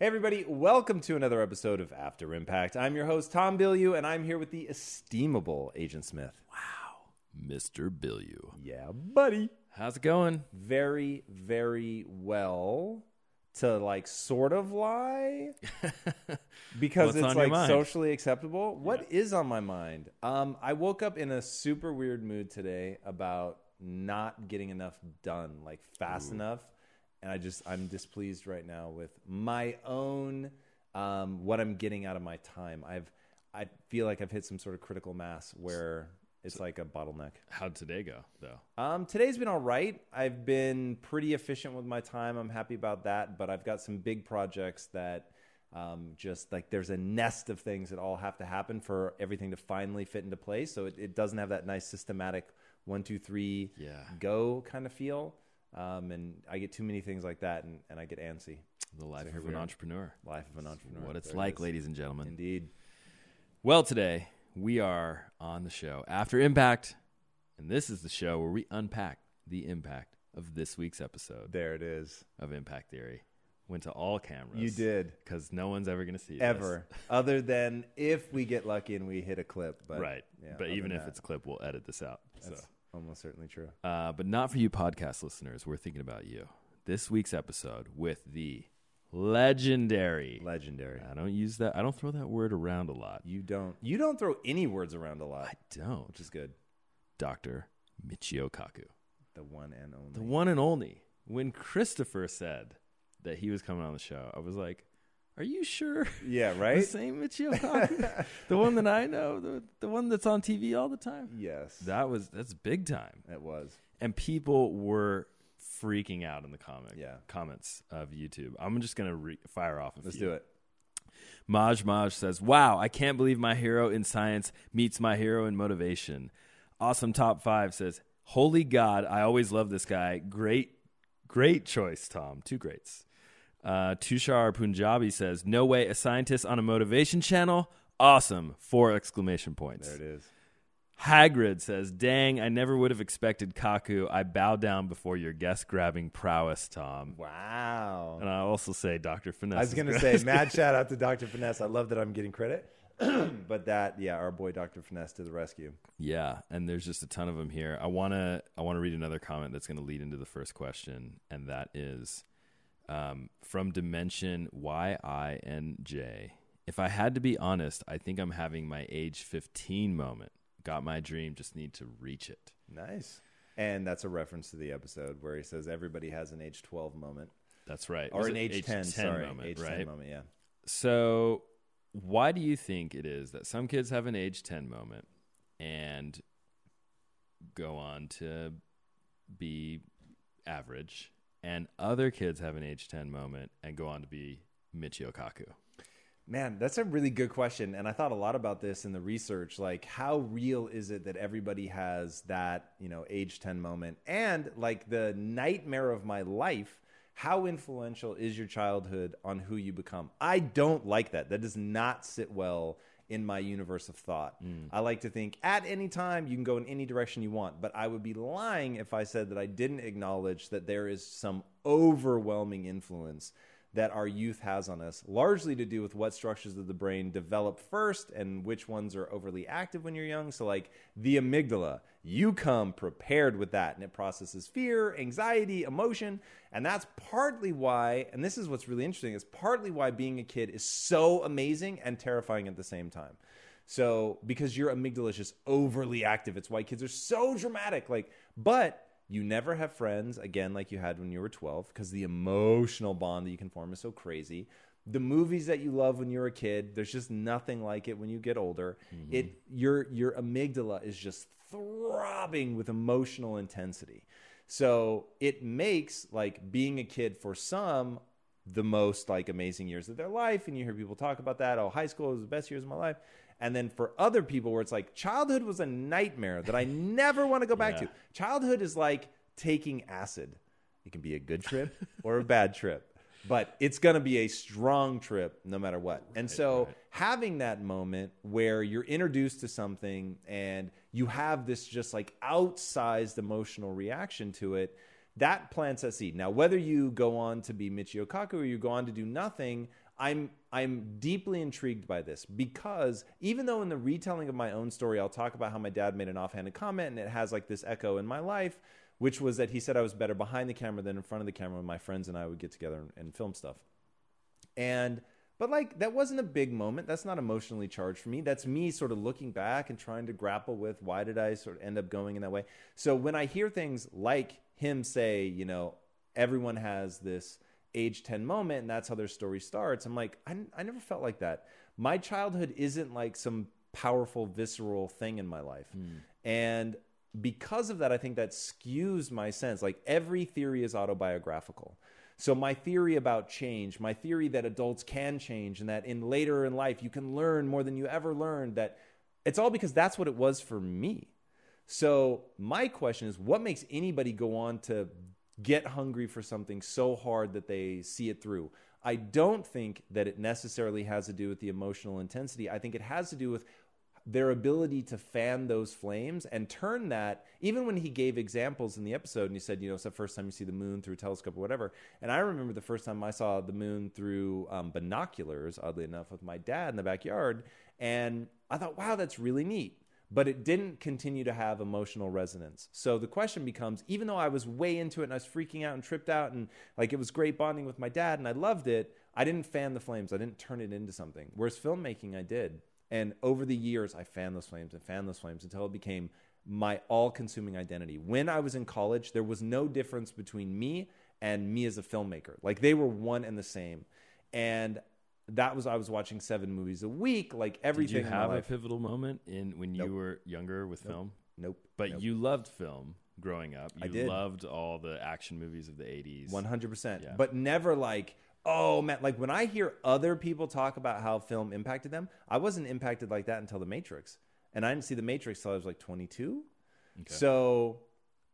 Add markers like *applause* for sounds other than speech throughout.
Hey, everybody, welcome to another episode of After Impact. I'm your host, Tom Bilyeu, and I'm here with the esteemable Agent Smith. Wow. Mr. Bilyeu. Yeah, buddy. How's it going? Very, very well to like sort of lie *laughs* because What's it's like socially acceptable. What is on my mind? Um, I woke up in a super weird mood today about not getting enough done, like fast enough, and I just I'm displeased right now with my own um, what I'm getting out of my time. I've I feel like I've hit some sort of critical mass where it's like a bottleneck. How'd today go, though? Um, today's been all right. I've been pretty efficient with my time. I'm happy about that. But I've got some big projects that um, just like there's a nest of things that all have to happen for everything to finally fit into place. So it, it doesn't have that nice systematic one, two, three, Yeah. go kind of feel. Um, and I get too many things like that and, and I get antsy. The life here of an entrepreneur. Life of an entrepreneur. What it's There like, is. ladies and gentlemen. Indeed. Well, today we are on the show After Impact, and this is the show where we unpack the impact of this week's episode There it is. of Impact Theory. Went to all cameras. You did. Because no one's ever going to see this. Ever. Other than if we get lucky and we hit a clip. But right. yeah, but even if that, it's a clip, we'll edit this out. So. Almost certainly true. Uh, but not for you podcast listeners. We're thinking about you. This week's episode with the legendary. Legendary. I don't use that. I don't throw that word around a lot. You don't. You don't throw any words around a lot, I don't. which is good. Dr. Michio Kaku. The one and only. The one and only. When Christopher said that he was coming on the show, I was like, "Are you sure?" Yeah. *laughs* right. The same Michio Kaku, *laughs* the one that I know, the the one that's on TV all the time. yes. That was that's big time, it was. and people were freaking out in the comic Yeah. comments of YouTube. I'm just gonna re- fire off. A Let's few. do it. Maj Maj says, Wow, I can't believe my hero in science meets my hero in motivation. Awesome Top 5 says, Holy God, I always love this guy. Great, great choice, Tom. Two greats. Uh, Tushar Punjabi says, No way, a scientist on a motivation channel? Awesome. Four exclamation points. There it is. Hagrid says, Dang, I never would have expected Kaku. I bow down before your guest grabbing prowess, Tom. Wow. And I also say Dr. Finesse. I was gonna say, *laughs* mad shout out to Dr. Finesse. I love that I'm getting credit, *clears throat* but that, yeah, our boy Dr. Finesse to the rescue. Yeah, and there's just a ton of them here. I want to I want to read another comment that's going to lead into the first question and that is um, from Dimension Y I N J. If I had to be honest, I think I'm having my age 15 moment. Got my dream, just need to reach it. Nice. And that's a reference to the episode where he says everybody has an age 12 moment That's right. or an it age 10, sorry, moment, age right? 10 moment. Yeah. So, why do you think it is that some kids have an age 10 moment and go on to be average, and other kids have an age 10 moment and go on to be Michio Kaku? Man, that's a really good question. And I thought a lot about this in the research. Like, how real is it that everybody has that, you know, age 10 moment? And like the nightmare of my life, how influential is your childhood on who you become? I don't like that. That does not sit well in my universe of thought. Mm. I like to think at any time you can go in any direction you want, but I would be lying if I said that I didn't acknowledge that there is some overwhelming influence that our youth has on us, largely to do with what structures of the brain develop first and which ones are overly active when you're young. So, like the amygdala, you come prepared with that and it processes fear, anxiety, emotion. And that's partly why, and this is what's really interesting, is partly why being a kid is so amazing and terrifying at the same time. So, because your amygdala is just overly active, it's why kids are so dramatic. Like, but you never have friends again like you had when you were 12 because the emotional bond that you can form is so crazy. The movies that you love when you're a kid, there's just nothing like it when you get older. Mm-hmm. It your your amygdala is just throbbing with emotional intensity. So it makes like being a kid for some the most like amazing years of their life and you hear people talk about that oh high school was the best years of my life and then for other people where it's like childhood was a nightmare that i never want to go back *laughs* Yeah. to childhood is like taking acid it can be a good trip or a bad trip but it's going to be a strong trip no matter what and so having that moment where you're introduced to something and you have this just like outsized emotional reaction to it that plants a seed. Now, whether you go on to be Michio Kaku or you go on to do nothing, I'm I'm deeply intrigued by this because even though in the retelling of my own story, I'll talk about how my dad made an offhanded comment and it has like this echo in my life, which was that he said I was better behind the camera than in front of the camera when my friends and I would get together and, and film stuff. And but like that wasn't a big moment. That's not emotionally charged for me. That's me sort of looking back and trying to grapple with why did I sort of end up going in that way. So when I hear things like him say, you know, everyone has this age 10 moment and that's how their story starts, I'm like, I, I never felt like that. My childhood isn't like some powerful, visceral thing in my life. Hmm. And because of that, I think that skews my sense. Like every theory is autobiographical. So my theory about change, my theory that adults can change and that in later in life you can learn more than you ever learned, that it's all because that's what it was for me. So my question is what makes anybody go on to get hungry for something so hard that they see it through? I don't think that it necessarily has to do with the emotional intensity. I think it has to do with their ability to fan those flames and turn that even when he gave examples in the episode and he said you know it's the first time you see the moon through a telescope or whatever and i remember the first time i saw the moon through um, binoculars oddly enough with my dad in the backyard and i thought wow that's really neat but it didn't continue to have emotional resonance. So the question becomes even though I was way into it and I was freaking out and tripped out and like it was great bonding with my dad and I loved it, I didn't fan the flames. I didn't turn it into something. Whereas filmmaking, I did. And over the years, I fanned those flames and fanned those flames until it became my all consuming identity. When I was in college, there was no difference between me and me as a filmmaker. Like they were one and the same. And that was I was watching seven movies a week, like everything. Did you in my have a pivotal moment in when you were younger with film? Nope. But Nope. you loved film growing up. You I did. loved all the action movies of the 80s. One hundred percent. Yeah. But never like, oh man, like when I hear other people talk about how film impacted them, I wasn't impacted like that until The Matrix, and I didn't see The Matrix till I was like twenty two. So,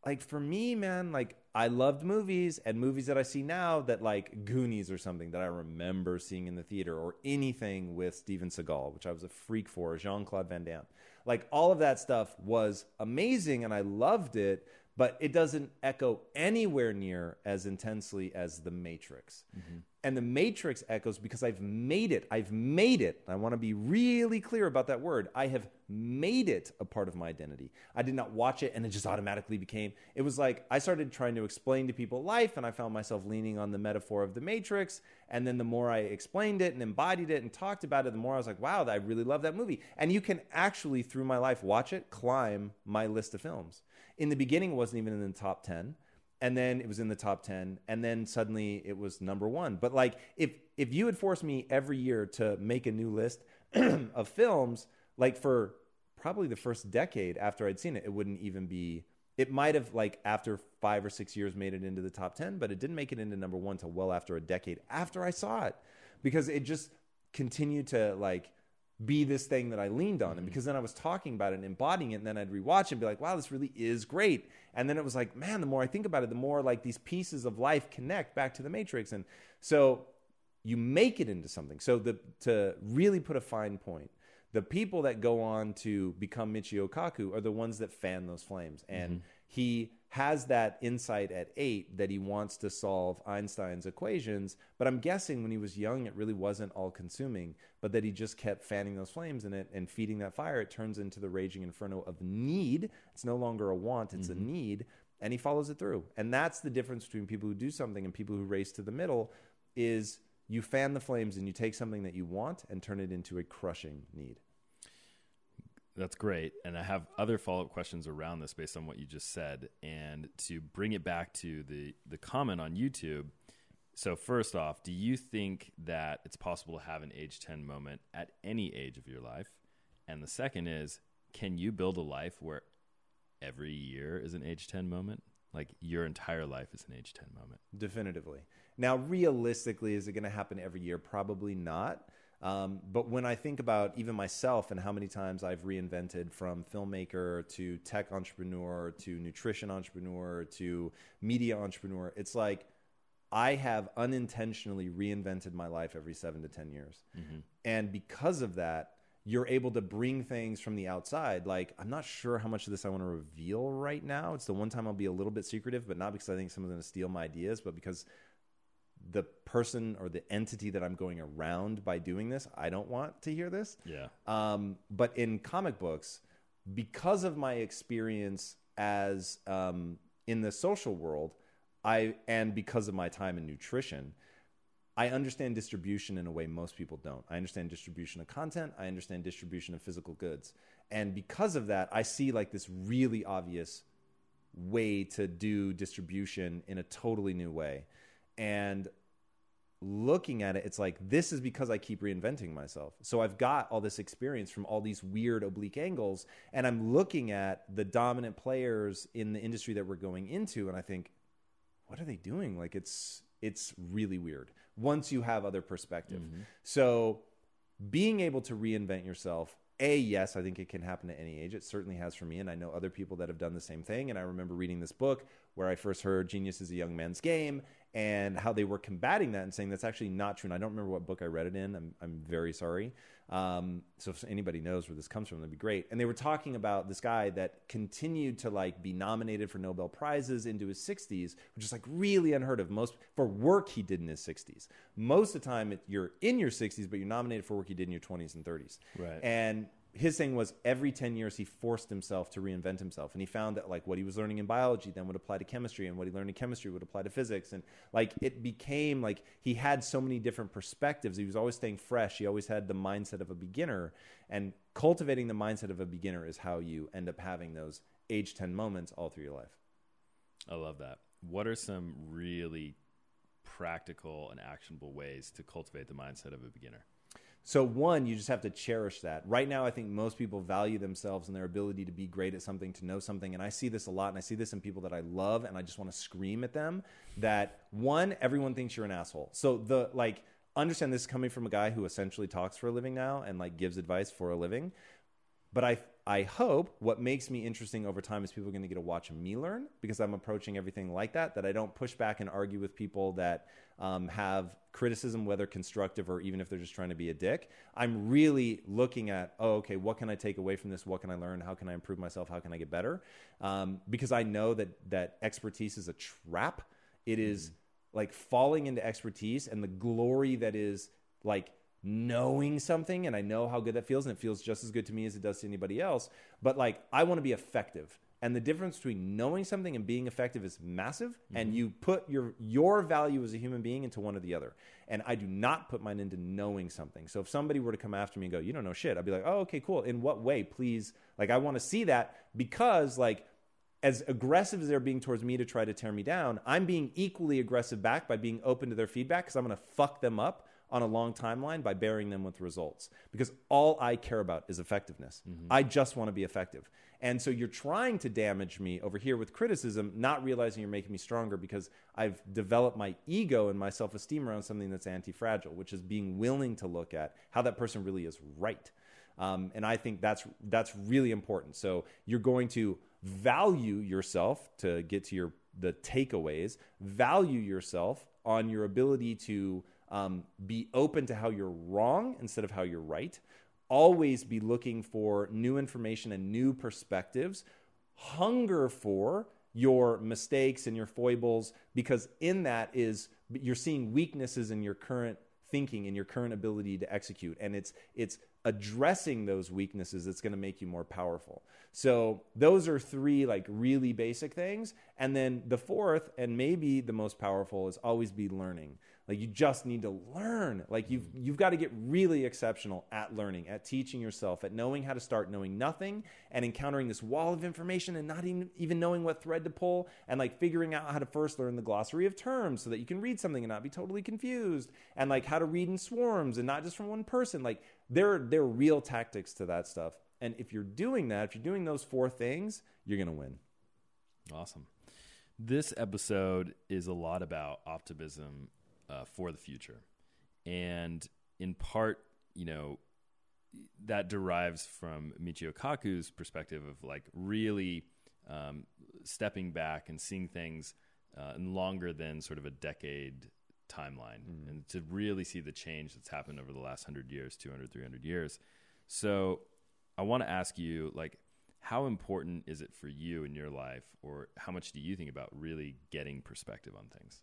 like for me, man, like I loved movies and movies that I see now that like Goonies or something that I remember seeing in the theater or anything with Steven Seagal, which I was a freak for, Jean Claude Van Damme. Like all of that stuff was amazing and I loved it, but it doesn't echo anywhere near as intensely as The Matrix. Mm-hmm. And The Matrix echoes because I've made it. I've made it. I want to be really clear about that word. I have made it a part of my identity. I did not watch it and it just automatically became. It was like I started trying to explain to people life and I found myself leaning on the metaphor of The Matrix. And then the more I explained it and embodied it and talked about it, the more I was like, wow, I really love that movie. And you can actually, through my life, watch it climb my list of films. In the beginning, wasn't even in the top 10 and then it was in the top 10 and then suddenly it was number 1 but like if if you had forced me every year to make a new list *clears throat* of films like for probably the first decade after I'd seen it it wouldn't even be it might have like after 5 or 6 years made it into the top 10 but it didn't make it into number 1 till well after a decade after I saw it because it just continued to like be this thing that I leaned on. And mm-hmm. because then I was talking about it and embodying it, and then I'd rewatch it and be like, wow, this really is great. And then it was like, man, the more I think about it, the more like these pieces of life connect back to the Matrix. And so you make it into something. So the to really put a fine point, The people that go on to become Michio Kaku are the ones that fan those flames. And mm-hmm. He has that insight at eight that he wants to solve Einstein's equations. But I'm guessing when he was young, it really wasn't all consuming, but that he just kept fanning those flames in it and feeding that fire. It turns into the raging inferno of need. It's no longer a want, it's a mm-hmm. need. And he follows it through. And that's the difference between people who do something and people who race to the middle is you fan the flames and you take something that you want and turn it into a crushing need. That's great. And I have other follow up questions around this based on what you just said. And to bring it back to the, the comment on YouTube. So, first off, do you think that it's possible to have an age 10 moment at any age of your life? And the second is, can you build a life where every year is an age 10 moment? Like your entire life is an age 10 moment. Definitively. Now, realistically, is it going to happen every year? Probably not. Um, but when I think about even myself and how many times I've reinvented from filmmaker to tech entrepreneur to nutrition entrepreneur to media entrepreneur, it's like I have unintentionally reinvented my life every seven to 10 years. And because of that, you're able to bring things from the outside. Like, I'm not sure how much of this I want to reveal right now. It's the one time I'll be a little bit secretive, but not because I think someone's going to steal my ideas, but because the person or the entity that I'm going around by doing this, I don't want to hear this. Yeah. Um, but in comic books, because of my experience as um, in the social world, I and because of my time in nutrition, I understand distribution in a way most people don't. I understand distribution of content. I understand distribution of physical goods, and because of that, I see like this really obvious way to do distribution in a totally new way, and looking at it, it's like this is because I keep reinventing myself. So I've got all this experience from all these weird oblique angles, and I'm looking at the dominant players in the industry that we're going into, and I think, what are they doing? Like it's it's really weird once you have other perspective. Mm-hmm. So being able to reinvent yourself a yes i think it can happen at any age it certainly has for me and i know other people that have done the same thing and i remember reading this book where i first heard genius is a young man's game and how they were combating that and saying that's actually not true. And i don't remember what book i read it in. I'm, I'm very sorry. Um, so if anybody knows where this comes from that'd be great. And they were talking about this guy that continued to like be nominated for nobel prizes into his 60s which is like really unheard of. Most for work he did in his 60s most of the time it, you're in your 60s but you're nominated for work you did in your 20s and 30s Right. and his thing was every 10 years he forced himself to reinvent himself. And he found that like what he was learning in biology then would apply to chemistry and what he learned in chemistry would apply to physics. And like it became like he had so many different perspectives. He was always staying fresh. He always had the mindset of a beginner. And cultivating the mindset of a beginner is how you end up having those age 10 moments all through your life. I love that. What are some really practical and actionable ways to cultivate the mindset of a beginner? So one, you just have to cherish that. Right now, I think most people value themselves and their ability to be great at something, to know something, and I see this a lot, and I see this in people that I love, and I just want to scream at them. That one, everyone thinks you're an asshole. So the like, understand this is coming from a guy who essentially talks for a living now and like gives advice for a living. But I I hope what makes me interesting over time is people are going to get to watch me learn because I'm approaching everything like that. That I don't push back and argue with people that um, have criticism, whether constructive or even if they're just trying to be a dick. I'm really looking at oh okay, what can I take away from this? What can I learn? How can I improve myself? How can I get better? Um, because I know that that expertise is a trap. It is like falling into expertise and the glory that is like knowing something and I know how good that feels and it feels just as good to me as it does to anybody else. But like I want to be effective. And the difference between knowing something and being effective is massive. And mm-hmm. you put your your value as a human being into one or the other. And I do not put mine into knowing something. So if somebody were to come after me and go, you don't know shit, I'd be like, oh, okay, cool. In what way? Please, like I want to see that because like as aggressive as they're being towards me to try to tear me down, I'm being equally aggressive back by being open to their feedback because I'm going to fuck them up on a long timeline by bearing them with results. Because all I care about is effectiveness. I just want to be effective. And so you're trying to damage me over here with criticism, not realizing you're making me stronger because I've developed my ego and my self esteem around something that's anti fragile, which is being willing to look at how that person really is right. Um, and I think that's that's really important. So you're going to value yourself to get to your the takeaways. Value yourself on your ability to um, be open to how you're wrong instead of how you're right. always be looking for new information and new perspectives. Hunger for your mistakes and your foibles because in that is you're seeing weaknesses in your current thinking and your current ability to execute and it's it's addressing those weaknesses that's going to make you more powerful so those are three like really basic things and then the fourth and maybe the most powerful is always be learning like you just need to learn. Like you've you've got to get really exceptional at learning, at teaching yourself, at knowing how to start knowing nothing and encountering this wall of information and not even, even knowing what thread to pull and like figuring out how to first learn the glossary of terms so that you can read something and not be totally confused and like how to read in swarms and not just from one person. Like there there are real tactics to that stuff. And if you're doing that, if you're doing those four things, you're going to win. Awesome. This episode is a lot about optimism uh, for the future. And in part, you know, that derives from Michio Kaku's perspective of like really um, stepping back and seeing things uh, longer than sort of a decade timeline mm. and to really see the change that's happened over the last 100 years 200 300 years so i want to ask you like how important is it for you in your life or how much do you think about really getting perspective on things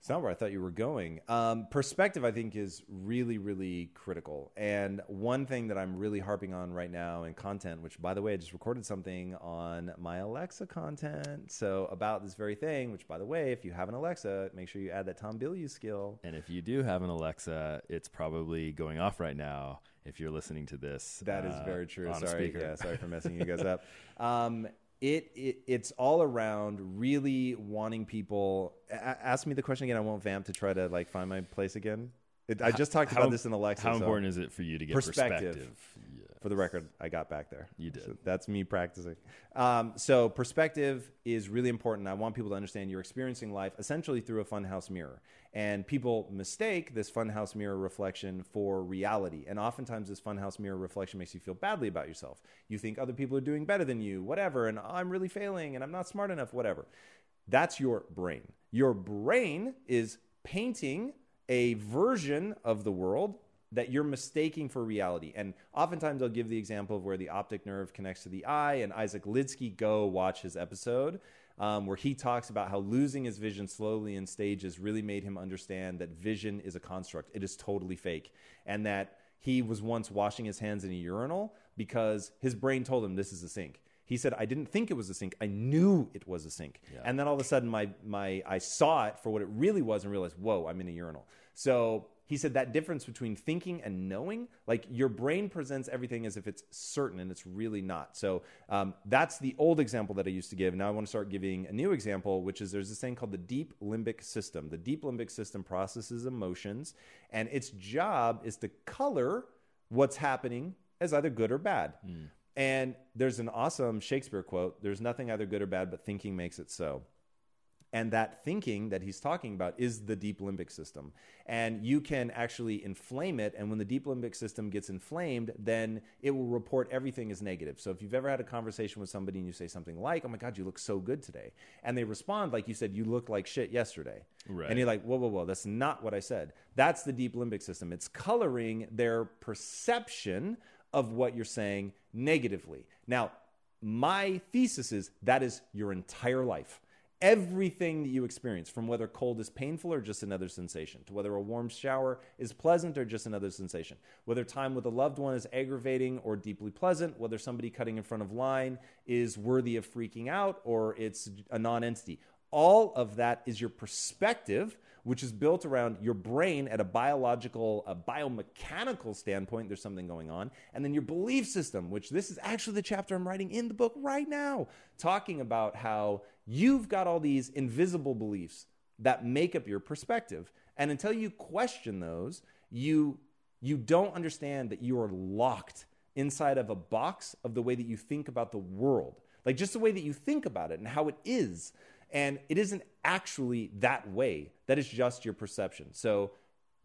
it's not where I thought you were going. Um, perspective, I think, is really, really critical. And one thing that I'm really harping on right now in content, which, by the way, I just recorded something on my Alexa content. So, about this very thing, which, by the way, if you have an Alexa, make sure you add that Tom Bilyeu skill. And if you do have an Alexa, it's probably going off right now if you're listening to this. That uh, is very true. Sorry. Yeah, sorry for messing you guys up. *laughs* Um, it, it it's all around really wanting people. A- ask me the question again. I won't vamp to try to like find my place again. It, I just talked how, about this in Alexa. How so important is it for you to get perspective? perspective? Yes. For the record, I got back there. You did. So that's me practicing. Um, so perspective is really important. I want people to understand you're experiencing life essentially through a funhouse mirror, and people mistake this funhouse mirror reflection for reality. And oftentimes, this funhouse mirror reflection makes you feel badly about yourself. You think other people are doing better than you, whatever, and I'm really failing, and I'm not smart enough, whatever. That's your brain. Your brain is painting a version of the world that you're mistaking for reality. And oftentimes I'll give the example of where the optic nerve connects to the eye. And Isaac Lidsky, go watch his episode um, where he talks about how losing his vision slowly in stages really made him understand that vision is a construct, it is totally fake. And that he was once washing his hands in a urinal because his brain told him this is a sink. He said, I didn't think it was a sink. I knew it was a sink. Yeah. And then all of a sudden, my, my, I saw it for what it really was and realized, whoa, I'm in a urinal. So he said that difference between thinking and knowing, like your brain presents everything as if it's certain and it's really not. So um, that's the old example that I used to give. Now I want to start giving a new example, which is there's this thing called the deep limbic system. The deep limbic system processes emotions, and its job is to color what's happening as either good or bad. Mm. And there's an awesome Shakespeare quote there's nothing either good or bad, but thinking makes it so. And that thinking that he's talking about is the deep limbic system. And you can actually inflame it. And when the deep limbic system gets inflamed, then it will report everything as negative. So if you've ever had a conversation with somebody and you say something like, Oh my God, you look so good today. And they respond like you said, You looked like shit yesterday. Right. And you're like, Whoa, whoa, whoa, that's not what I said. That's the deep limbic system. It's coloring their perception of what you're saying negatively. Now, my thesis is that is your entire life everything that you experience, from whether cold is painful or just another sensation, to whether a warm shower is pleasant or just another sensation, whether time with a loved one is aggravating or deeply pleasant, whether somebody cutting in front of line is worthy of freaking out or it's a non entity. All of that is your perspective which is built around your brain at a biological, a biomechanical standpoint. There's something going on. And then your belief system, which this is actually the chapter I'm writing in the book right now, talking about how you've got all these invisible beliefs that make up your perspective. And until you question those, you you don't understand that you are locked inside of a box of the way that you think about the world. Like just the way that you think about it and how it is. And it isn't actually that way. That is just your perception. So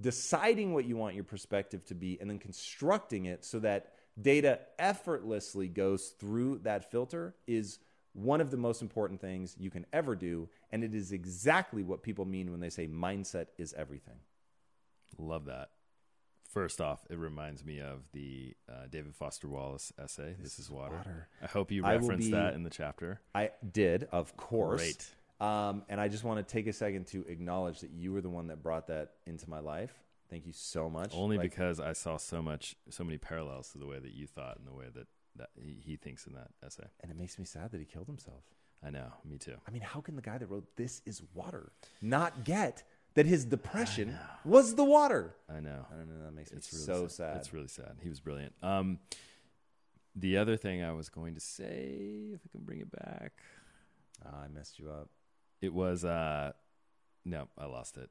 deciding what you want your perspective to be and then constructing it so that data effortlessly goes through that filter is one of the most important things you can ever do. And it is exactly what people mean when they say mindset is everything. Love that. First off, it reminds me of the uh, David Foster Wallace essay. This, is water. I hope you referenced be- that in the chapter. I did, of course. Great. Um, and I just want to take a second to acknowledge that you were the one that brought that into my life. Thank you so much. Only Like, because I saw so much, so many parallels to the way that you thought and the way that, that he, he thinks in that essay. and it makes me sad that he killed himself. I know, me too. I mean, how can the guy that wrote "This Is Water" not get that his depression was the water? I know. I don't know. That makes me It's really so sad. sad. It's really sad. He was brilliant. Um, the other thing I was going to say, if I can bring it back, Ah, I messed you up. it was uh, no, I lost it.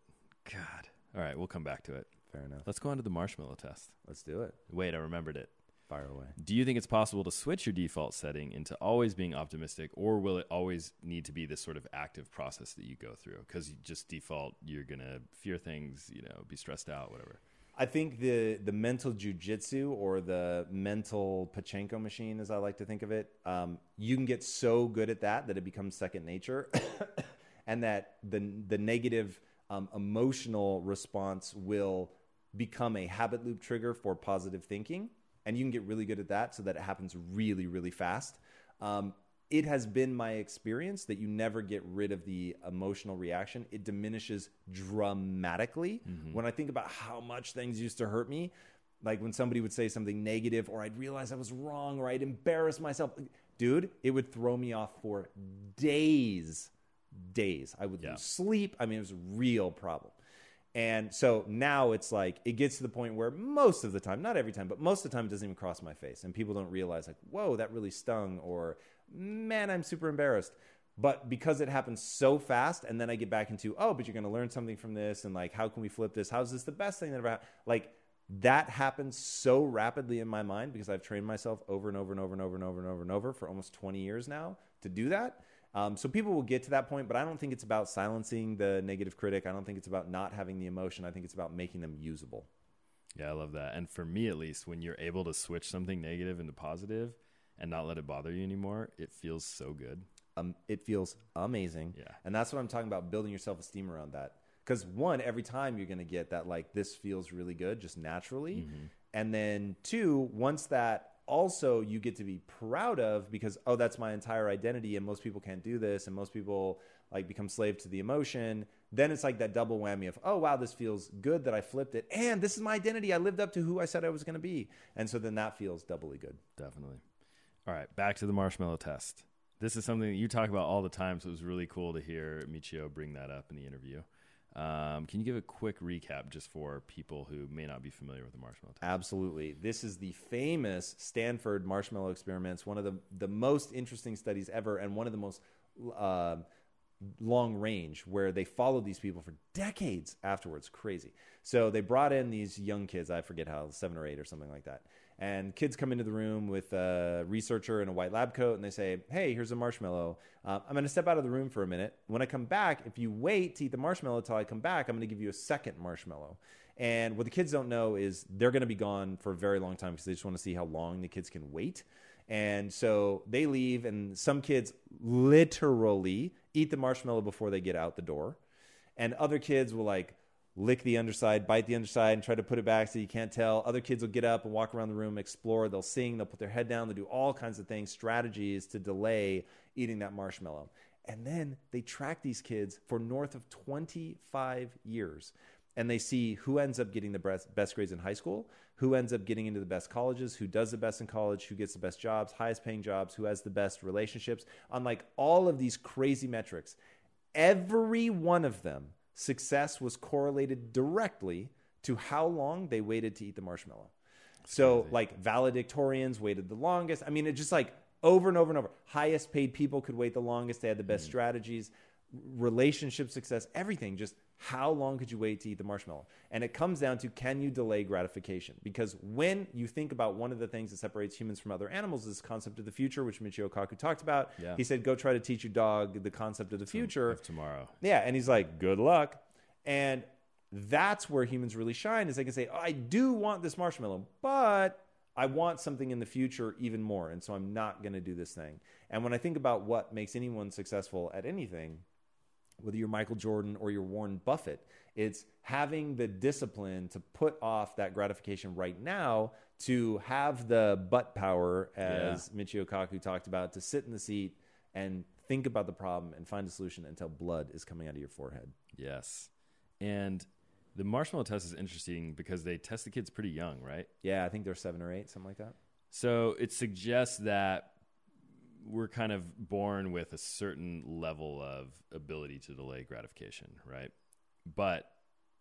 God. All right, we'll come back to it. Fair enough. Let's go on to the marshmallow test. Let's do it. Wait, I remembered it. Fire away. Do you think it's possible to switch your default setting into always being optimistic, or will it always need to be this sort of active process that you go through? Because just default, you're gonna fear things, you know, be stressed out, whatever. I think the the mental jujitsu or the mental pachinko machine, as I like to think of it, um, you can get so good at that that it becomes second nature, *coughs* and that the the negative um, emotional response will become a habit loop trigger for positive thinking, and you can get really good at that so that it happens really really fast. Um, it has been my experience that you never get rid of the emotional reaction. It diminishes dramatically. When I think about how much things used to hurt me, like when somebody would say something negative, or I'd realize I was wrong, or I'd embarrass myself, dude, it would throw me off for days. Days. I would Yeah. lose sleep. I mean, it was a real problem. And so now it's like it gets to the point where most of the time, not every time, but most of the time it doesn't even cross my face. And people don't realize, like, whoa, that really stung, or man, I'm super embarrassed. But because it happens so fast, and then I get back into, oh, but you're to learn something from this, and like, how can we flip this? How's this the best thing that ever happened? Like, that happens so rapidly in my mind because I've trained myself over and over and over and over and over and over and over for almost 20 years now to do that. Um, so people will get to that point, but I don't think it's about silencing the negative critic. I don't think it's about not having the emotion. I think it's about making them usable. Yeah, I love that. And for me, at least, when you're able to switch something negative into positive and not let it bother you anymore, it feels so good. Um, it feels amazing. Yeah. And that's what I'm talking about building your self esteem around that. Because one, every time you're going to get that, like, this feels really good just naturally. Mm-hmm. And then two, once that also you get to be proud of because, oh, that's my entire identity and most people can't do this and most people like become slave to the emotion. Then it's like that double whammy of, oh, wow, this feels good that I flipped it. And this is my identity. I lived up to who I said I was going to be. And so then that feels doubly good. Definitely. All right, back to the marshmallow test. This is something that you talk about all the time, so it was really cool to hear Michio bring that up in the interview. Um, can you give a quick recap just for people who may not be familiar with the marshmallow test? Absolutely. This is the famous Stanford marshmallow experiments, one of the, the most interesting studies ever, and one of the most uh, long range, where they followed these people for decades afterwards. Crazy. So they brought in these young kids, I forget how, seven or eight or something like that. And kids come into the room with a researcher in a white lab coat, and they say, Hey, here's a marshmallow. Uh, I'm going to step out of the room for a minute. When I come back, if you wait to eat the marshmallow until I come back, I'm going to give you a second marshmallow. And what the kids don't know is they're going to be gone for a very long time because they just want to see how long the kids can wait. And so they leave, and some kids literally eat the marshmallow before they get out the door. And other kids will like lick the underside, bite the underside, and try to put it back so you can't tell. Other kids will get up and walk around the room, explore. They'll sing, they'll put their head down, they'll do all kinds of things, strategies to delay eating that marshmallow. And then they track these kids for north of 25 years. And they see who ends up getting the best, best grades in high school, who ends up getting into the best colleges, who does the best in college, who gets the best jobs, highest paying jobs, who has the best relationships, on like all of these crazy metrics. Every one of them, success was correlated directly to how long they waited to eat the marshmallow. So, like valedictorians waited the longest. I mean, it just like over and over and over. Highest paid people could wait the longest. They had the best hmm. strategies, relationship success, everything. Just how long could you wait to eat the marshmallow? And it comes down to can you delay gratification? Because when you think about one of the things that separates humans from other animals is this concept of the future, which Michio Kaku talked about. Yeah. He said, go try to teach your dog the concept of the future. Of tomorrow. Yeah, and he's like, "Good luck." And that's where humans really shine is they can say, oh, "I do want this marshmallow, but I want something in the future even more, and so I'm not going to do this thing." And when I think about what makes anyone successful at anything, whether you're Michael Jordan or you're Warren Buffett. It's having the discipline to put off that gratification right now to have the butt power, as yeah. Michio Kaku talked about, to sit in the seat and think about the problem and find a solution until blood is coming out of your forehead. Yes. And the marshmallow test is interesting because they test the kids pretty young, right? Yeah, I think they're seven or eight, something like that. So it suggests that we're kind of born with a certain level of ability to delay gratification, right? But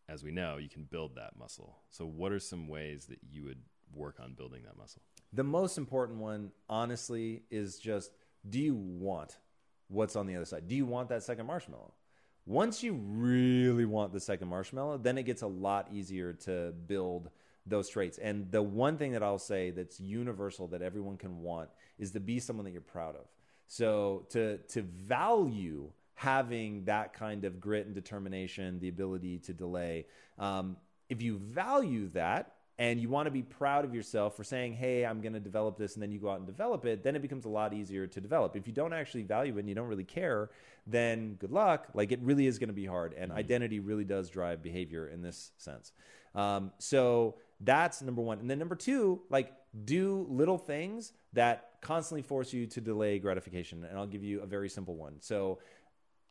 as we know, you can build that muscle. So, what are some ways that you would work on building that muscle? The most important one, honestly, is just do you want what's on the other side? Do you want that second marshmallow? Once you really want the second marshmallow, then it gets a lot easier to build those traits. And the one thing that I'll say that's universal that everyone can want is to be someone that you're proud of. So to to value having that kind of grit and determination, the ability to delay. Um, if you value that, and you want to be proud of yourself for saying, hey, I'm going to develop this, and then you go out and develop it, then it becomes a lot easier to develop. If you don't actually value it and you don't really care, then good luck. Like it really is going to be hard. And mm-hmm. identity really does drive behavior in this sense. Um, so that's number one. And then number two, like do little things that constantly force you to delay gratification. And I'll give you a very simple one. So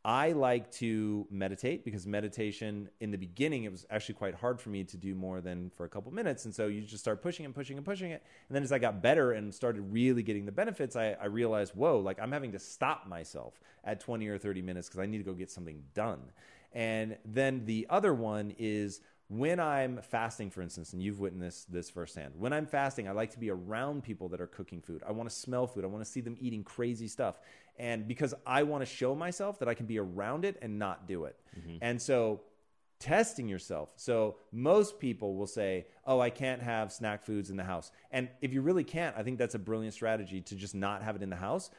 I like to meditate because meditation in the beginning, it was actually quite hard for me to do more than for a couple minutes. And so you just start pushing and pushing and pushing it. And then as I got better and started really getting the benefits, I, I realized, whoa, like I'm having to stop myself at 20 or 30 minutes because I need to go get something done. And then the other one is when I'm fasting, for instance, and you've witnessed this firsthand, when I'm fasting, I like to be around people that are cooking food. I want to smell food. I want to see them eating crazy stuff. And because I want to show myself that I can be around it and not do it. Mm-hmm. And so testing yourself. So most people will say, "Oh, I can't have snack foods in the house." And if you really can't, I think that's a brilliant strategy to just not have it in the house.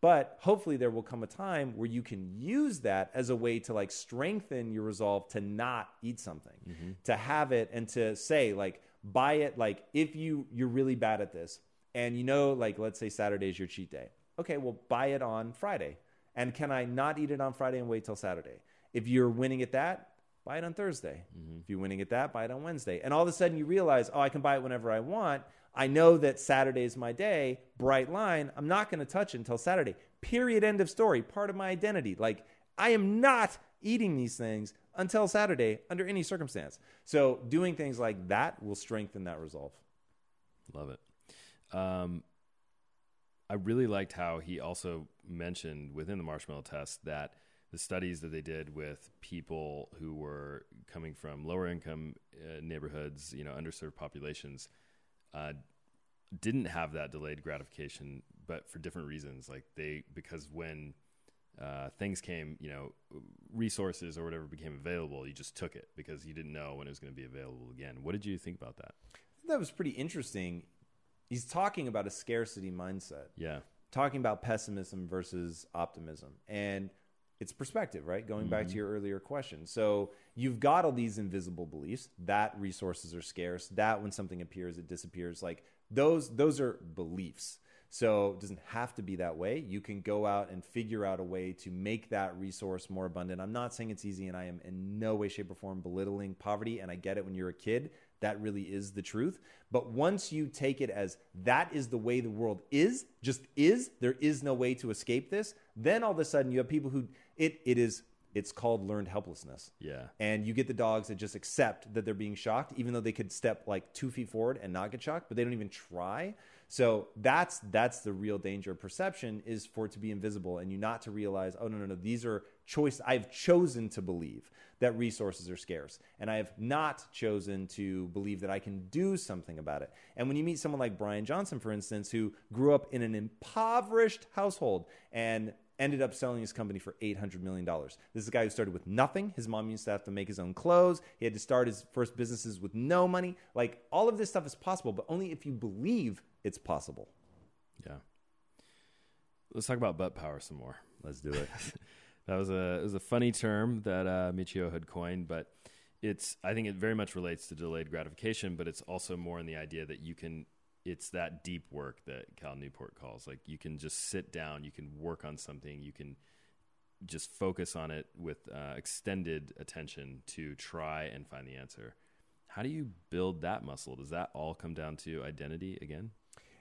But hopefully there will come a time where you can use that as a way to like strengthen your resolve to not eat something, mm-hmm. to have it and to say like buy it like if you you're really bad at this and you know like let's say Saturday is your cheat day. Okay, well buy it on Friday. And can I not eat it on Friday and wait till Saturday? If you're winning at that, buy it on Thursday. Mm-hmm. If you're winning at that, buy it on Wednesday. And all of a sudden you realize, oh, I can buy it whenever I want I know that Saturday is my day, bright line. I'm not going to touch it until Saturday. Period. End of story. Part of my identity. Like, I am not eating these things until Saturday under any circumstance. So, doing things like that will strengthen that resolve. Love it. Um, I really liked how he also mentioned within the marshmallow test that the studies that they did with people who were coming from lower income uh, neighborhoods, you know, underserved populations, uh, didn't have that delayed gratification, but for different reasons. Like they, because when uh, things came, you know, resources or whatever became available, you just took it because you didn't know when it was going to be available again. What did you think about that? That was pretty interesting. He's talking about a scarcity mindset. Yeah. Talking about pessimism versus optimism. And it's perspective, right? Going mm-hmm. back to mm-hmm. your earlier question. So you've got all these invisible beliefs that resources are scarce, that when something appears, it disappears. Like those, those are beliefs. So it doesn't have to be that way. You can go out and figure out a way to make that resource more abundant. I'm not saying it's easy, and I am in no way, shape, or form belittling poverty. And I get it when you're a kid. That really is the truth. But once you take it as that is the way the world is, just is, there is no way to escape this, then all of a sudden you have people who it it is it's called learned helplessness. Yeah. And you get the dogs that just accept that they're being shocked, even though they could step like two feet forward and not get shocked, but they don't even try. So that's that's the real danger of perception is for it to be invisible and you not to realize, oh no, no, no, these are choice I've chosen to believe that resources are scarce. And I have not chosen to believe that I can do something about it. And when you meet someone like Brian Johnson, for instance, who grew up in an impoverished household and ended up selling his company for $800 million. This is a guy who started with nothing. His mom used to have to make his own clothes. He had to start his first businesses with no money. Like all of this stuff is possible, but only if you believe it's possible. Yeah. Let's talk about butt power some more. Let's do it. *laughs* that was a it was a funny term that uh, Michio had coined, but it's I think it very much relates to delayed gratification, but it's also more in the idea that you can it's that deep work that Cal Newport calls. Like you can just sit down, you can work on something, you can just focus on it with uh, extended attention to try and find the answer. How do you build that muscle? Does that all come down to identity again?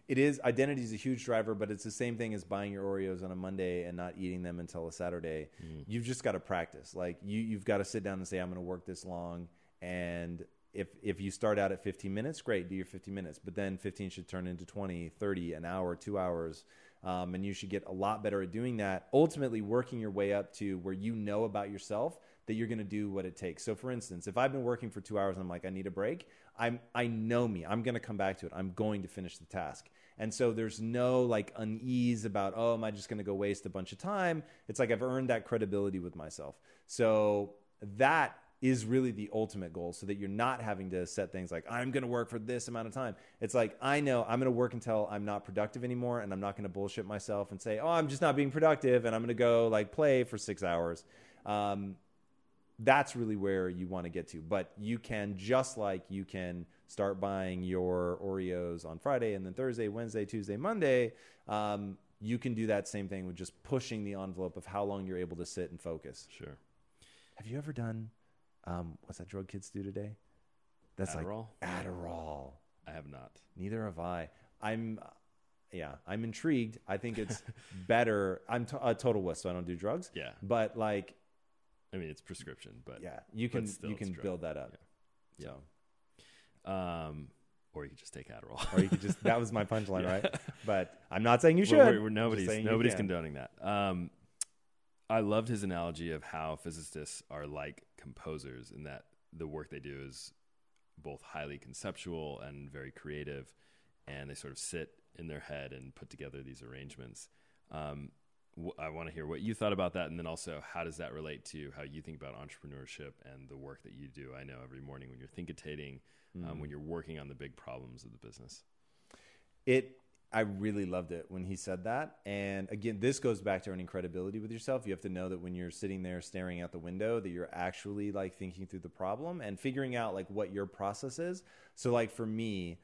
It is identity is a huge driver, but it's the same thing as buying your Oreos on a Monday and not eating them until a Saturday. Mm. You've just got to practice. Like you, you've got to sit down and say, "I'm going to work this long." And if if you start out at 15 minutes, great, do your 15 minutes. But then 15 should turn into 20, 30, an hour, two hours. Um, and you should get a lot better at doing that. Ultimately, working your way up to where you know about yourself that you're going to do what it takes. So, for instance, if I've been working for two hours and I'm like, I need a break, I'm I know me. I'm going to come back to it. I'm going to finish the task. And so there's no like unease about, oh, am I just going to go waste a bunch of time? It's like I've earned that credibility with myself. So that is really the ultimate goal so that you're not having to set things like i'm going to work for this amount of time. It's like i know i'm going to work until i'm not productive anymore and i'm not going to bullshit myself and say oh i'm just not being productive and i'm going to go like play for six hours. Um, that's really where you want to get to but you can just like you can start buying your oreos on friday and then thursday wednesday tuesday monday um, you can do that same thing with just pushing the envelope of how long you're able to sit and focus. Sure. Have you ever done um, what's that drug kids do today? That's Adderall? like Adderall. I have not. Neither have I. I'm, yeah, I'm intrigued. I think it's *laughs* better. I'm t- a total wuss, so I don't do drugs. Yeah, but like, I mean, it's prescription, but yeah, you can you can build that up. Yeah. So, um, or you could just take Adderall, or you could just. That was my *laughs* punchline, yeah. right? But I'm not saying you should. We're, we're, nobody's nobody's condoning that. Um, I loved his analogy of how physicists are like composers in that the work they do is both highly conceptual and very creative, and they sort of sit in their head and put together these arrangements. Um, I want to hear what you thought about that, and then also how does that relate to how you think about entrepreneurship and the work that you do? I know every morning when you're thinkitating, mm. um, when you're working on the big problems of the business. It I really loved it when he said that. And again, this goes back to earning credibility with yourself. You have to know that when you're sitting there staring out the window, that you're actually like thinking through the problem and figuring out like what your process is. So, like for me,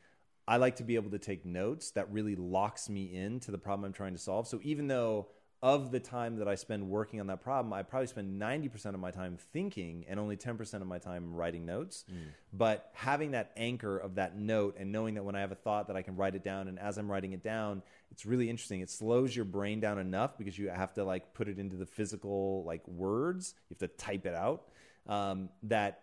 I like to be able to take notes that really locks me into the problem I'm trying to solve. So even though of the time that I spend working on that problem, I probably spend 90% of my time thinking and only 10% of my time writing notes. Mm. But having that anchor of that note and knowing that when I have a thought that I can write it down and as I'm writing it down, it's really interesting. It slows your brain down enough because you have to like put it into the physical like words. You have to type it out. Um, that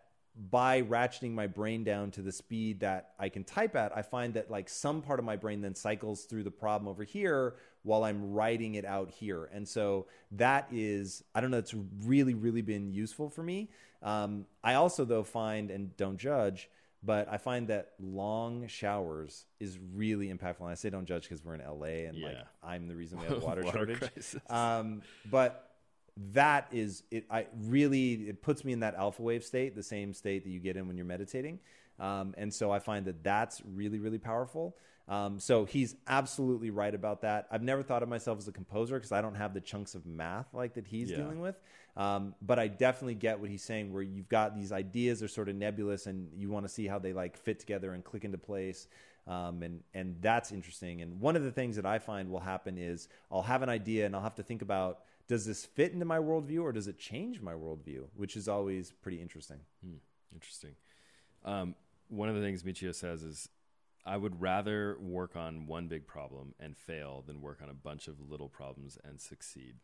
by ratcheting my brain down to the speed that I can type at, I find that like some part of my brain then cycles through the problem over here while I'm writing it out here. And so that is, I don't know, it's really, really been useful for me. Um, I also, though, find, and don't judge, but I find that long showers is really impactful. And I say don't judge because we're in LA and yeah. like I'm the reason we have *laughs* water, water shortage. Um, but that is it i really it puts me in that alpha wave state the same state that you get in when you're meditating um, and so i find that that's really really powerful um, so he's absolutely right about that i've never thought of myself as a composer because i don't have the chunks of math like that he's yeah. dealing with um, but i definitely get what he's saying where you've got these ideas are sort of nebulous and you want to see how they like fit together and click into place um, and and that's interesting and one of the things that i find will happen is i'll have an idea and i'll have to think about does this fit into my worldview or does it change my worldview? Which is always pretty interesting. Hmm, interesting. Um, one of the things Michio says is, I would rather work on one big problem and fail than work on a bunch of little problems and succeed.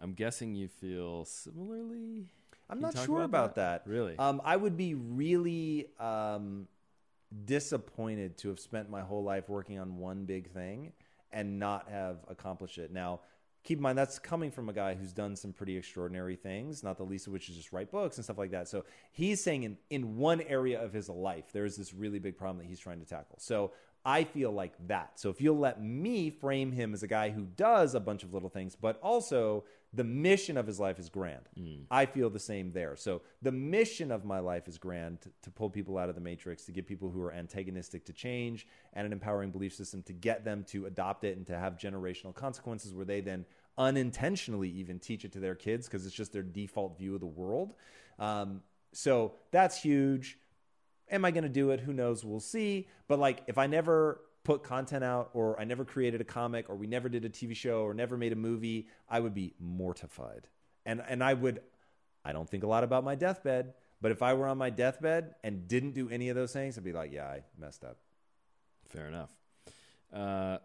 I'm guessing you feel similarly. I'm not sure about, about that? that. Really? Um, I would be really um, disappointed to have spent my whole life working on one big thing and not have accomplished it. Now, keep in mind that's coming from a guy who's done some pretty extraordinary things, not the least of which is just write books and stuff like that. So he's saying in, in one area of his life, there's this really big problem that he's trying to tackle. So I feel like that. So if you'll let me frame him as a guy who does a bunch of little things, but also the mission of his life is grand. Mm. I feel the same there. So the mission of my life is grand to, to, pull people out of the matrix, to get people who are antagonistic to change and an empowering belief system to get them to adopt it and to have generational consequences where they then unintentionally even teach it to their kids because it's just their default view of the world. Um, so that's huge. Am I going to do it? Who knows? We'll see. But like, if I never put content out, or I never created a comic, or we never did a TV show, or never made a movie, I would be mortified. And and I would I don't think a lot about my deathbed, but if I were on my deathbed and didn't do any of those things, I'd be like, yeah, I messed up. Fair enough. Uh,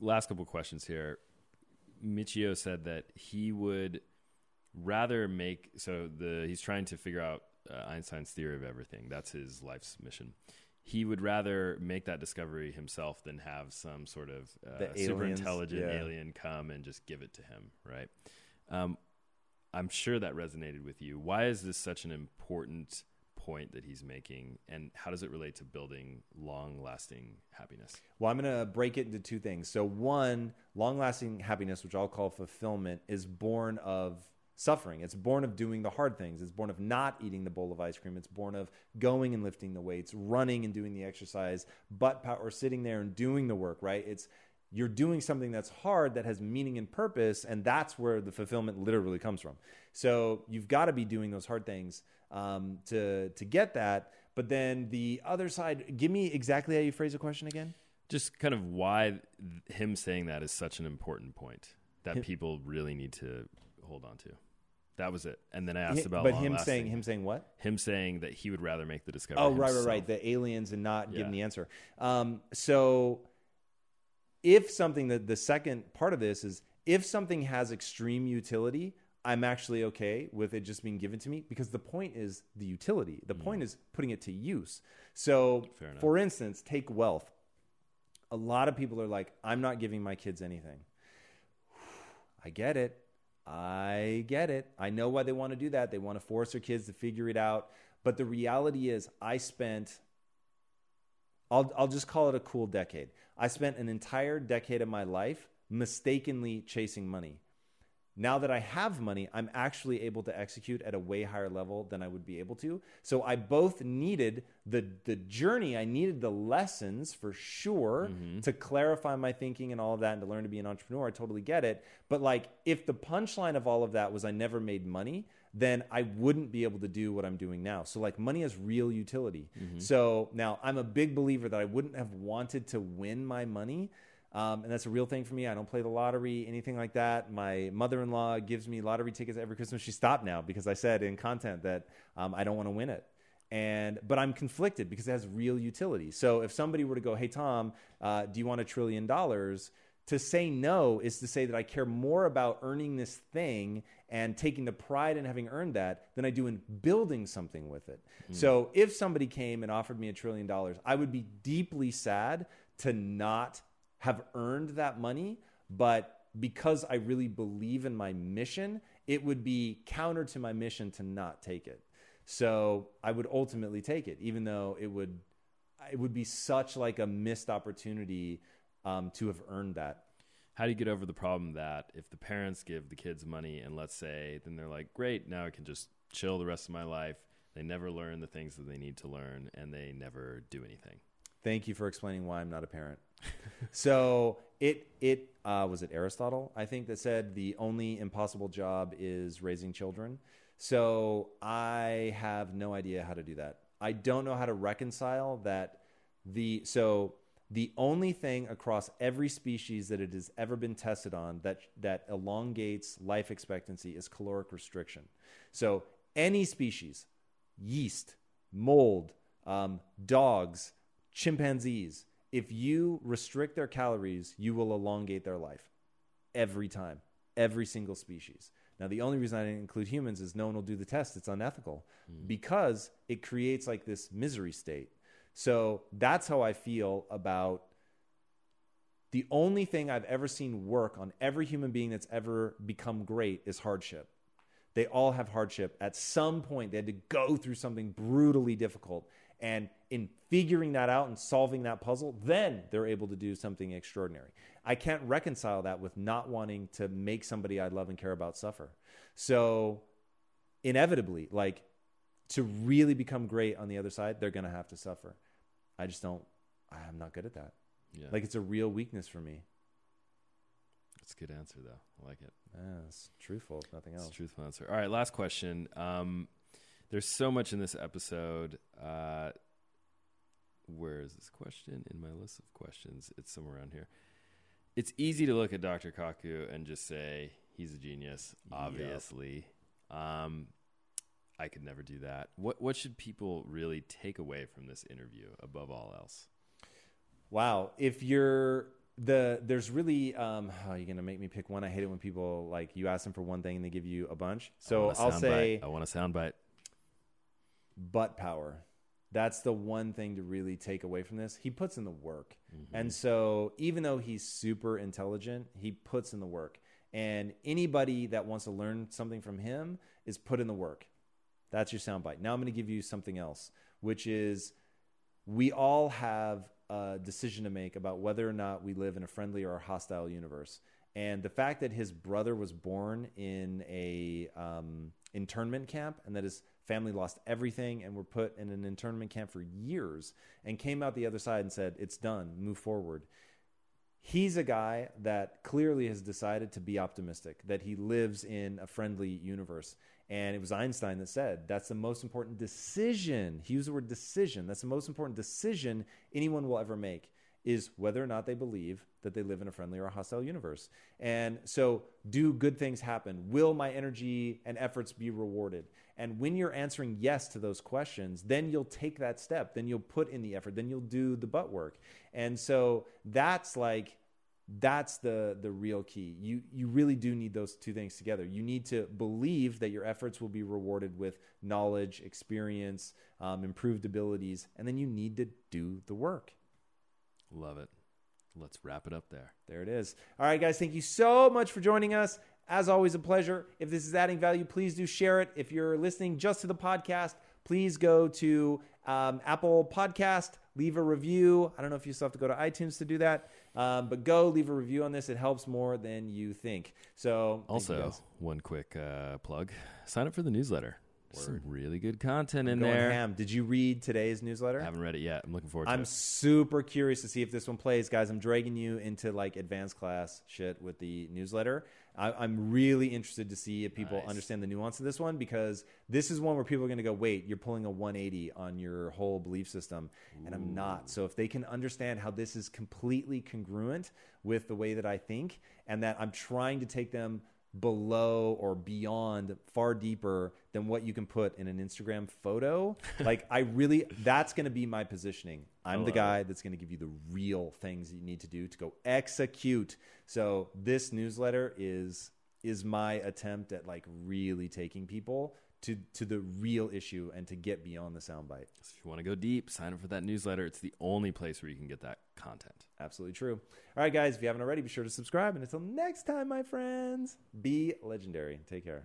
last couple questions here. Michio said that he would rather make so the he's trying to figure out uh, Einstein's theory of everything. That's his life's mission. He would rather make that discovery himself than have some sort of uh, super intelligent yeah. alien come and just give it to him, right? Um, I'm sure that resonated with you. Why is this such an important point that he's making, and how does it relate to building long-lasting happiness? Well, I'm going to break it into two things. So, one, long lasting happiness, which I'll call fulfillment, is born of suffering. It's born of doing the hard things. It's born of not eating the bowl of ice cream. It's born of going and lifting the weights, running and doing the exercise, butt power, or sitting there and doing the work, right? It's you're doing something that's hard that has meaning and purpose, and that's where the fulfillment literally comes from. So you've got to be doing those hard things um, to to get that. But then the other side, give me exactly how you phrase the question again. Just kind of why him saying that is such an important point that people really need to hold on to. That was it. And then I asked about, but him saying him saying what? him saying that he would rather make the discovery. Oh, right, right, right. The aliens and not Yeah. the answer. Um, so, if something that the second part of this is if something has extreme utility, I'm actually okay with it just being given to me because the point is the utility. The point is putting it to use. So, Mm. For instance, take wealth. A lot of people are like, I'm not giving my kids anything. *sighs* I get it. I get it. I know why they want to do that. They want to force their kids to figure it out. But the reality is, I spent, I'll, I'll just call it a cool decade. I spent an entire decade of my life mistakenly chasing money. Now that I have money, I'm actually able to execute at a way higher level than I would be able to. So I both needed the the journey, I needed the lessons for sure mm-hmm. to clarify my thinking and all of that and to learn to be an entrepreneur. I totally get it. But like if the punchline of all of that was I never made money, then I wouldn't be able to do what I'm doing now. So like money has real utility. Mm-hmm. So now I'm a big believer that I wouldn't have wanted to win my money. Um, and that's a real thing for me. I don't play the lottery, anything like that. My mother in law gives me lottery tickets every Christmas. She stopped now because I said in content that um, I don't want to win it. And but I'm conflicted because it has real utility. So if somebody were to go, "Hey Tom, uh, do you want a trillion dollars?" To say no is to say that I care more about earning this thing and taking the pride in having earned that than I do in building something with it. So if somebody came and offered me a trillion dollars, I would be deeply sad to not have earned that money, but because I really believe in my mission, it would be counter to my mission to not take it. So I would ultimately take it, even though it would it would be such like a missed opportunity um, to have earned that. How do you get over the problem that if the parents give the kids money and let's say, then they're like, great, now I can just chill the rest of my life. They never learn the things that they need to learn and they never do anything. Thank you for explaining why I'm not a parent. So it it uh, was it Aristotle I think that said the only impossible job is raising children. So I have no idea how to do that. I don't know how to reconcile that the so the only thing across every species that it has ever been tested on that that elongates life expectancy is caloric restriction. So any species, yeast, mold, um, dogs, chimpanzees, if you restrict their calories, you will elongate their life every time, every single species. Now, the only reason I didn't include humans is no one will do the test. It's unethical mm. because it creates like this misery state. So that's how I feel about the only thing I've ever seen work on every human being that's ever become great is hardship. They all have hardship. At some point, they had to go through something brutally difficult. And in figuring that out and solving that puzzle, then they're able to do something extraordinary. I can't reconcile that with not wanting to make somebody I love and care about suffer. So, inevitably, like to really become great on the other side, they're going to have to suffer. I just don't, I'm not good at that. Yeah. Like it's a real weakness for me. That's a good answer, though. I like it. Yeah, it's truthful, if nothing It's else. a truthful answer. All right, last question. Um, there's so much in this episode. Uh, where is this question in my list of questions? It's somewhere around here. It's easy to look at Dr. Kaku and just say he's a genius, obviously. Um, I could never do that. What what should people really take away from this interview above all else? Wow, if you're the there's really um oh, you're gonna make me pick one. I hate it when people like you ask them for one thing and they give you a bunch. So I'll say bite. I want a soundbite. Butt power. That's the one thing to really take away from this. He puts in the work. Mm-hmm. And so even though he's super intelligent, he puts in the work. And anybody that wants to learn something from him is put in the work. That's your soundbite. Now I'm going to give you something else, which is we all have a decision to make about whether or not we live in a friendly or a hostile universe. And the fact that his brother was born in a um, internment camp and that his family lost everything and were put in an internment camp for years and came out the other side and said, It's done, move forward. He's a guy that clearly has decided to be optimistic, that he lives in a friendly universe. And it was Einstein that said that's the most important decision. He used the word decision. That's the most important decision anyone will ever make is whether or not they believe that they live in a friendly or a hostile universe. And so, do good things happen? Will my energy and efforts be rewarded? And when you're answering yes to those questions, then you'll take that step, then you'll put in the effort, then you'll do the butt work. And so, that's like, that's the the real key. You you really do need those two things together. You need to believe that your efforts will be rewarded with knowledge, experience, um, improved abilities, and then you need to do the work. Love it. Let's wrap it up there. There it is. All right, guys, thank you so much for joining us. As always, a pleasure. If this is adding value, please do share it. If you're listening just to the podcast, please go to um, Apple Podcast, leave a review. I don't know if you still have to go to iTunes to do that, um, but go leave a review on this. It helps more than you think. So, also, one quick uh, plug sign up for the newsletter. Word. Some really good content in Going there. Ham. Did you read today's newsletter? I haven't read it yet. I'm looking forward to I'm it. I'm super curious to see if this one plays, guys. I'm dragging you into like advanced class shit with the newsletter. I, am really interested to see if people nice. understand the nuance of this one because this is one where people are going to go, wait, you're pulling a 180 on your whole belief system. And I'm not. So if they can understand how this is completely congruent with the way that I think and that I'm trying to take them below or beyond far deeper than what you can put in an Instagram photo. *laughs* like I really that's going to be my positioning. I'm the guy it. that's going to give you the real things you need to do to go execute. So this newsletter is is my attempt at like really taking people to to the real issue and to get beyond the soundbite. So if you want to go deep, sign up for that newsletter. It's the only place where you can get that content. Absolutely true. All right, guys, if you haven't already, be sure to subscribe. And until next time, my friends, be legendary. Take care.